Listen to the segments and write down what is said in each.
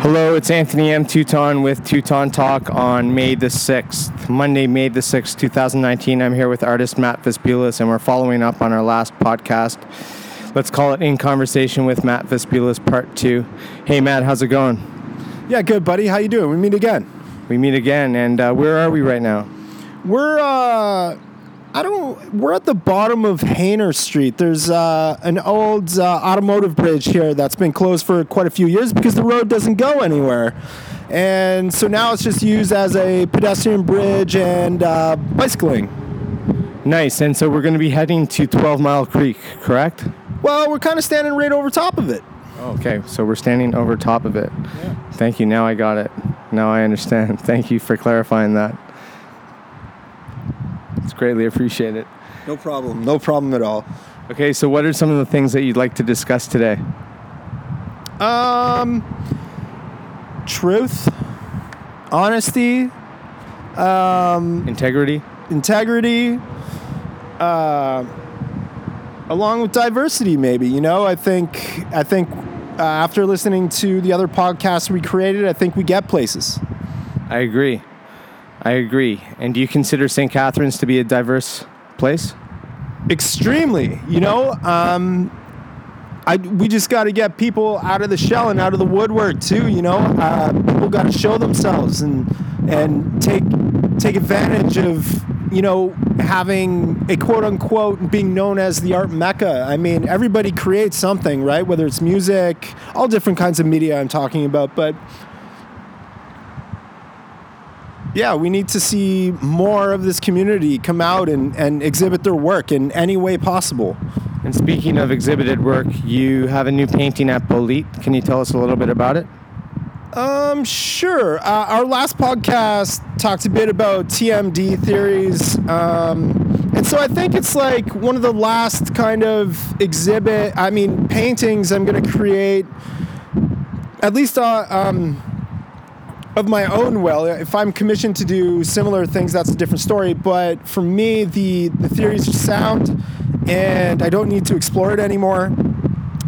Hello, it's Anthony M. Teuton with Teuton Talk on May the 6th, Monday, May the 6th, 2019. I'm here with artist Matt Vespulis, and we're following up on our last podcast. Let's call it In Conversation with Matt Vespulis Part 2. Hey, Matt, how's it going? Yeah, good, buddy. How you doing? We meet again. We meet again, and uh, where are we right now? We're uh, I don't. We're at the bottom of Hayner Street. There's uh, an old uh, automotive bridge here that's been closed for quite a few years because the road doesn't go anywhere, and so now it's just used as a pedestrian bridge and uh, bicycling. Nice, and so we're going to be heading to 12 Mile Creek, correct? Well, we're kind of standing right over top of it. Okay, so we're standing over top of it. Yeah. Thank you. Now I got it. Now I understand. Thank you for clarifying that. It's greatly appreciated. No problem. No problem at all. Okay, so what are some of the things that you'd like to discuss today? Um, truth, honesty, um, integrity, integrity, uh, along with diversity. Maybe you know. I think. I think uh, after listening to the other podcasts we created, I think we get places. I agree. I agree. And do you consider St. Catharines to be a diverse place? Extremely. You know, um, I, we just got to get people out of the shell and out of the woodwork too. You know, uh, people got to show themselves and and take take advantage of you know having a quote unquote being known as the art mecca. I mean, everybody creates something, right? Whether it's music, all different kinds of media I'm talking about, but yeah, we need to see more of this community come out and, and exhibit their work in any way possible. And speaking of exhibited work, you have a new painting at Bolite. Can you tell us a little bit about it? Um, sure. Uh, our last podcast talked a bit about TMD theories. Um, and so I think it's like one of the last kind of exhibit, I mean, paintings I'm going to create, at least uh, um, of my own will. If I'm commissioned to do similar things, that's a different story. But for me, the, the theories are sound and I don't need to explore it anymore.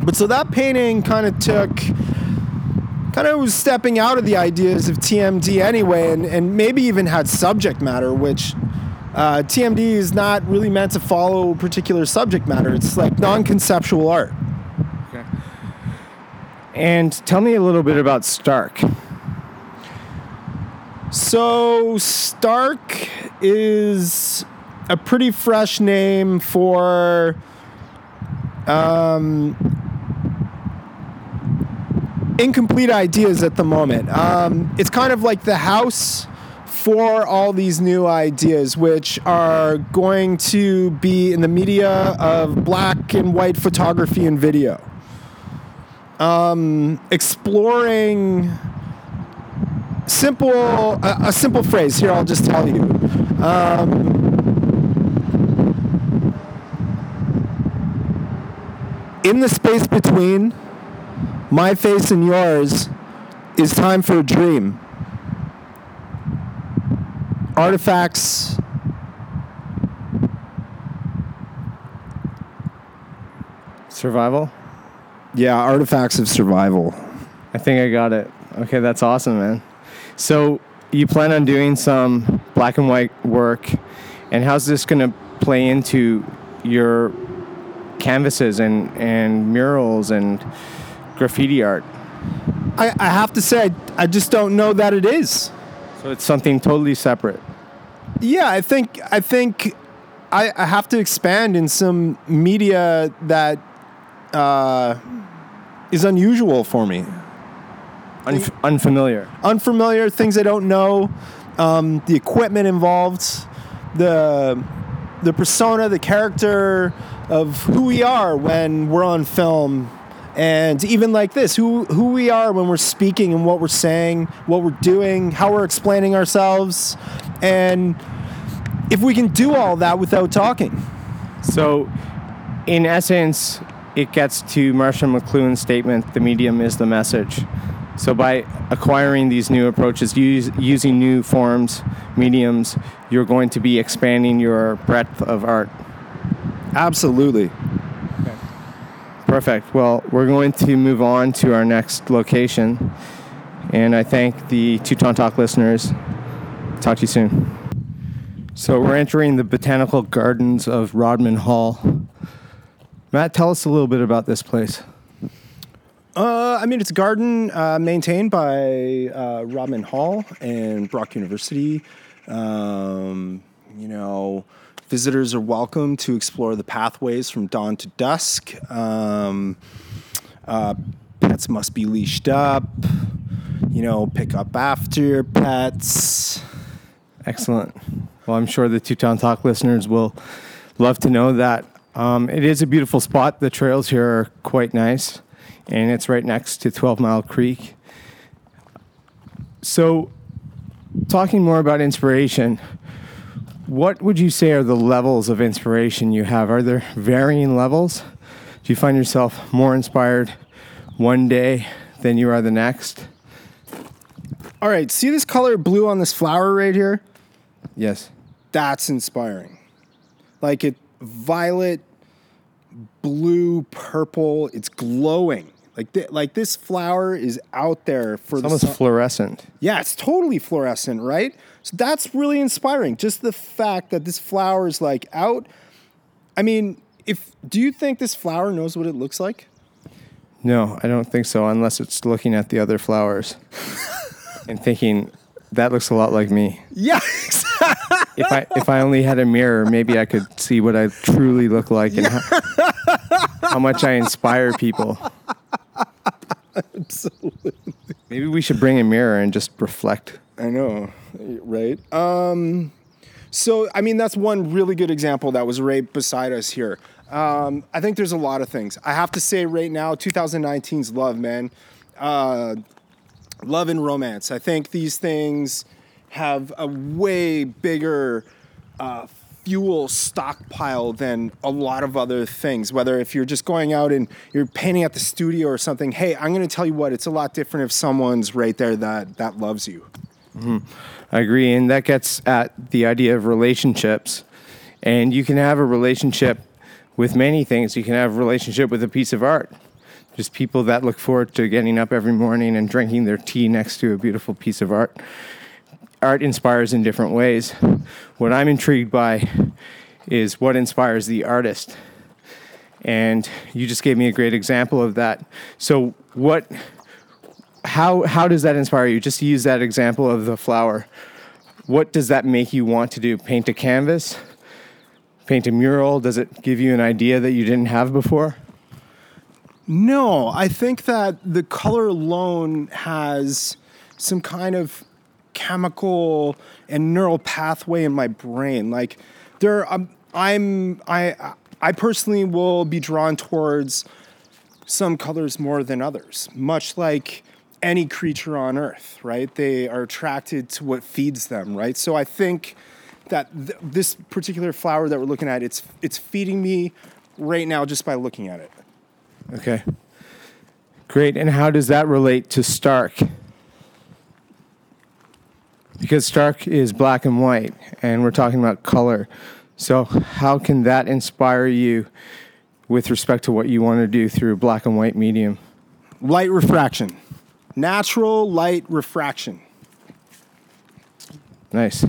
But so that painting kind of took, kind of was stepping out of the ideas of TMD anyway, and, and maybe even had subject matter, which uh, TMD is not really meant to follow particular subject matter. It's like non conceptual art. Okay. And tell me a little bit about Stark. So, Stark is a pretty fresh name for um, incomplete ideas at the moment. Um, it's kind of like the house for all these new ideas, which are going to be in the media of black and white photography and video. Um, exploring simple a, a, simple phrase. Here i'll just tell you. Um, in the space between my face and yours is time for a dream. Artifacts survival? Yeah artifacts of survival. I think i got it. Okay that's awesome man so you plan on doing some black and white work, and how's this going to play into your canvases and, and murals and graffiti art? I, I have to say, I, I just don't know that it is. So it's something totally separate. Yeah, I think I think I, I have to expand in some media that uh, is unusual for me. Unf- unfamiliar. Unfamiliar things I don't know. Um, the equipment involved, the the persona, the character of who we are when we're on film, and even like this, who who we are when we're speaking and what we're saying, what we're doing, how we're explaining ourselves, and if we can do all that without talking. So, in essence, it gets to Marshall McLuhan's statement: "The medium is the message." So by acquiring these new approaches, use, using new forms, mediums, you're going to be expanding your breadth of art. Absolutely. Okay. Perfect. Well, we're going to move on to our next location. And I thank the Teuton Talk listeners. Talk to you soon. So we're entering the botanical gardens of Rodman Hall. Matt, tell us a little bit about this place. Uh, I mean, it's a garden uh, maintained by uh, Rodman Hall and Brock University. Um, you know, visitors are welcome to explore the pathways from dawn to dusk. Um, uh, pets must be leashed up. You know, pick up after your pets. Excellent. Well, I'm sure the Teuton Talk listeners will love to know that. Um, it is a beautiful spot. The trails here are quite nice, and it's right next to 12 Mile Creek. So, talking more about inspiration, what would you say are the levels of inspiration you have? Are there varying levels? Do you find yourself more inspired one day than you are the next? All right, see this color blue on this flower right here? Yes. That's inspiring. Like it violet, blue, purple, it's glowing. Like th- like this flower is out there for It's the almost sun- fluorescent. Yeah, it's totally fluorescent, right? So that's really inspiring. Just the fact that this flower is like out. I mean, if do you think this flower knows what it looks like? No, I don't think so, unless it's looking at the other flowers and thinking that looks a lot like me. Yeah, If I if I only had a mirror, maybe I could see what I truly look like and how, how much I inspire people. absolutely. Maybe we should bring a mirror and just reflect. I know, right? Um, so, I mean, that's one really good example that was right beside us here. Um, I think there's a lot of things. I have to say right now, 2019's love, man. Uh, love and romance. I think these things have a way bigger uh, fuel stockpile than a lot of other things. Whether if you're just going out and you're painting at the studio or something, hey, I'm going to tell you what, it's a lot different if someone's right there that that loves you. Mm-hmm. I agree, and that gets at the idea of relationships. And you can have a relationship with many things. You can have a relationship with a piece of art. Just people that look forward to getting up every morning and drinking their tea next to a beautiful piece of art. Art inspires in different ways. What I'm intrigued by is what inspires the artist. And you just gave me a great example of that. So, what how how does that inspire you? Just to use that example of the flower, what does that make you want to do? Paint a canvas? Paint a mural? Does it give you an idea that you didn't have before? No, I think that the color alone has some kind of chemical and neural pathway in my brain. Like there, um, I'm I I personally will be drawn towards some colors more than others, much like any creature on earth, right? They are attracted to what feeds them, right? So I think that th- this particular flower that we're looking at, it's it's feeding me right now just by looking at it. Okay. Great. And how does that relate to Stark? Because Stark is black and white, and we're talking about color. So, how can that inspire you with respect to what you want to do through black and white medium? Light refraction. Natural light refraction. Nice.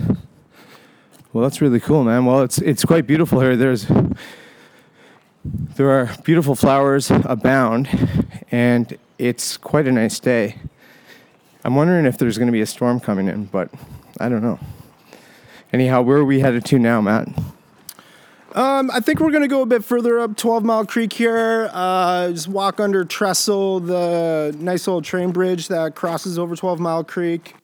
Well, that's really cool, man. Well, it's it's quite beautiful here. There's there are beautiful flowers abound, and it's quite a nice day. I'm wondering if there's going to be a storm coming in, but I don't know. Anyhow, where are we headed to now, Matt? Um, I think we're gonna go a bit further up 12 Mile Creek here. Uh, just walk under Trestle, the nice old train bridge that crosses over 12 Mile Creek.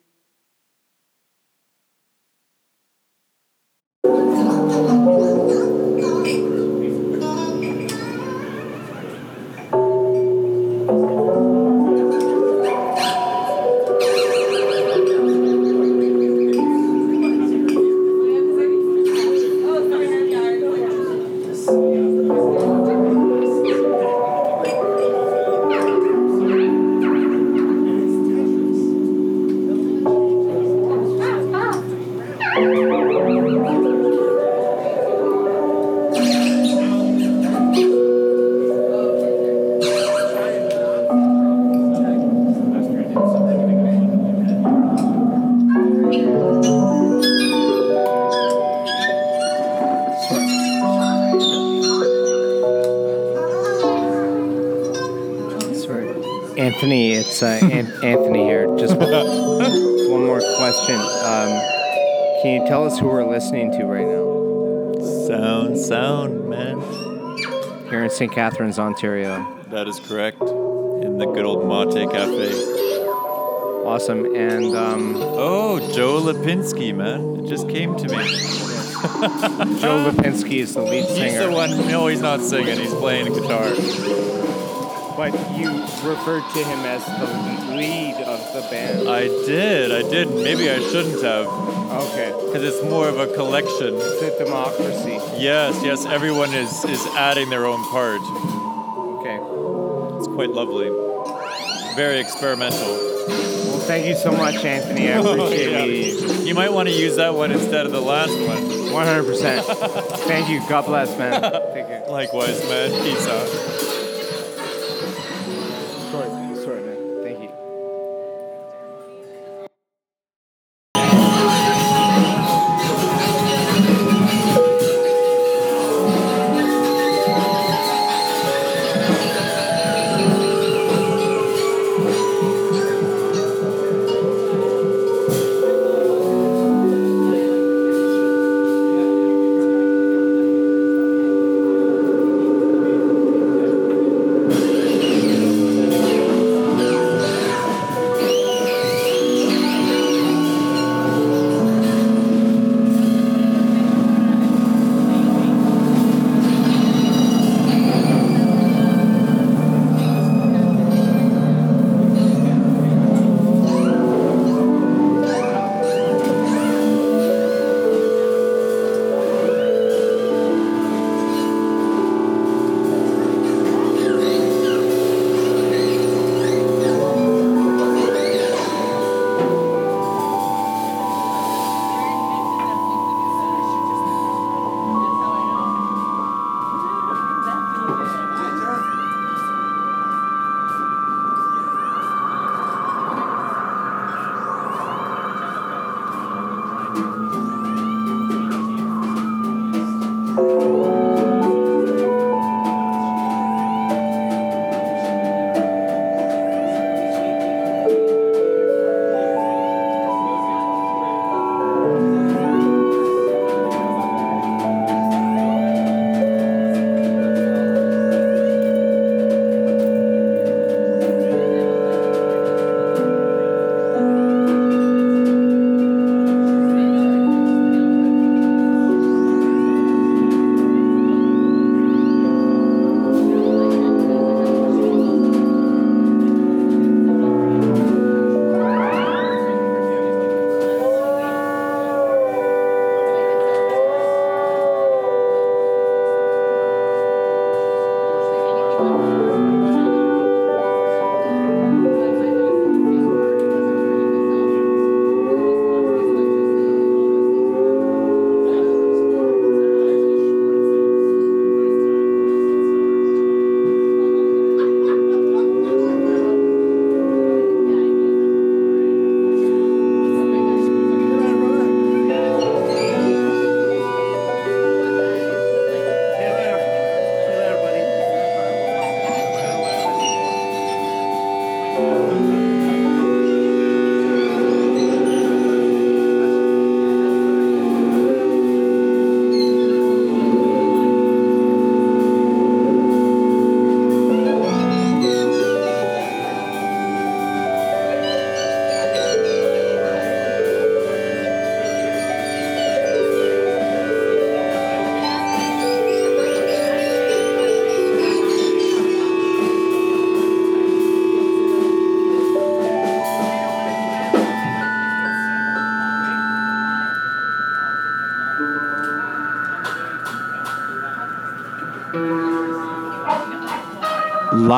Anthony, it's uh, An- Anthony here. Just one more question. Um, can you tell us who we're listening to right now? Sound, sound, man. Here in St. Catharines, Ontario. That is correct. In the good old Mahtay Cafe. Awesome. And um, Oh, Joe Lipinski, man. It just came to me. Joe Lipinski is the lead singer. He's singer. the one. No, he's not singing. He's playing guitar. But you referred to him as the lead of the band. I did. I did. Maybe I shouldn't have, Okay. because it's more of a collection. It's a democracy. Yes, yes. Everyone is is adding their own part. Okay. It's quite lovely. Very experimental. Well, thank you so much, Anthony. I appreciate Yeah. it. You might want to use that one instead of the last one. 100%. Thank you. God bless, man. Take care. Likewise, man. Peace out.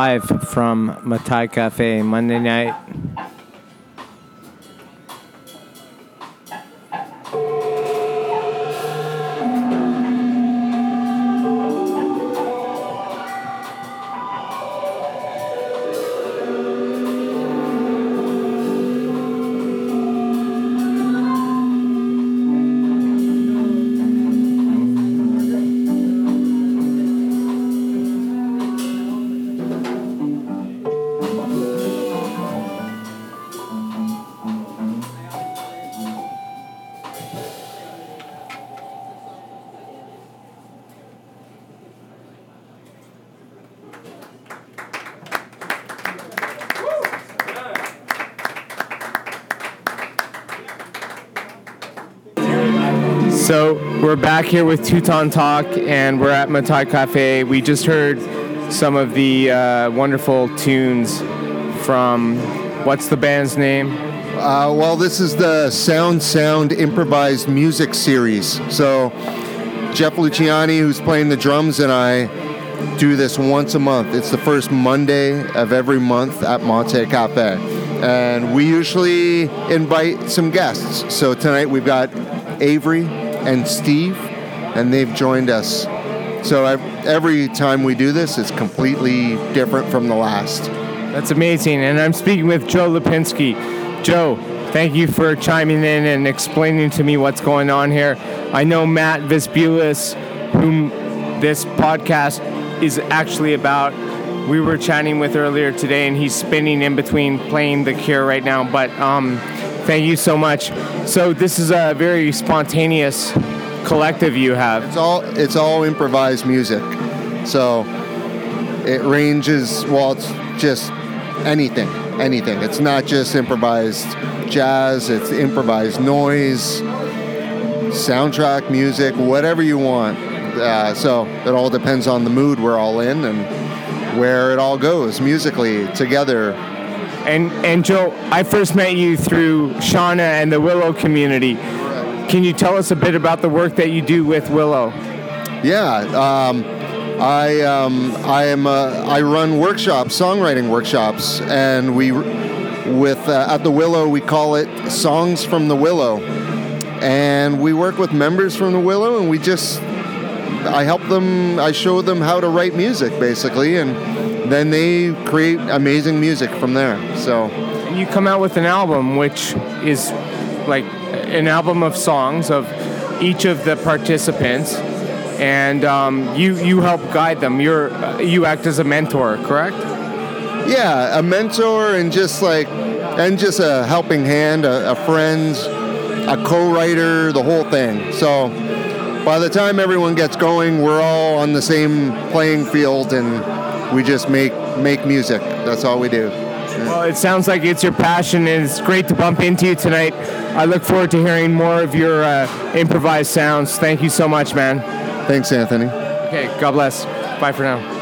Live from Mahtay Cafe Monday night. So we're back here with Teuton Talk, and we're at Mahtay Cafe. We just heard some of the uh, wonderful tunes from what's the band's name? Uh, well, this is the Sound Sound improvised music series. So Jeff Luciani, who's playing the drums, and I do this once a month. It's the first Monday of every month at Mahtay Cafe. And we usually invite some guests. So tonight we've got Avery and Steve, and they've joined us. So every time we do this, it's completely different from the last. That's amazing. And I'm speaking with Joe Lipinski. Joe, thank you for chiming in and explaining to me what's going on here. I know Matt Vespulis, whom this podcast is actually about. We were chatting with earlier today, and he's spinning in between playing The Cure right now. But um, thank you so much. So this is a very spontaneous collective you have. It's all it's all improvised music. So it ranges. Well, it's just anything, anything. It's not just improvised jazz. It's improvised noise, soundtrack music, whatever you want. Uh, so it all depends on the mood we're all in and where it all goes musically together. And and Joe, I first met you through Shauna and the Willow community. Can you tell us a bit about the work that you do with Willow? Yeah, um, I um, I am uh, I run workshops, songwriting workshops, and we with uh, at the Willow we call it Songs from the Willow, and we work with members from the Willow, and we just I help them, I show them how to write music basically, and then they create amazing music from there. So you come out with an album, which is like an album of songs of each of the participants, and um, you you help guide them. You're you act as a mentor, correct? Yeah, a mentor and just like and just a helping hand, a, a friend, a co-writer, the whole thing. So by the time everyone gets going, we're all on the same playing field and we just make make music. That's all we do. Well, it sounds like it's your passion, and it's great to bump into you tonight. I look forward to hearing more of your uh, improvised sounds. Thank you so much, man. Thanks, Anthony. Okay, God bless. Bye for now.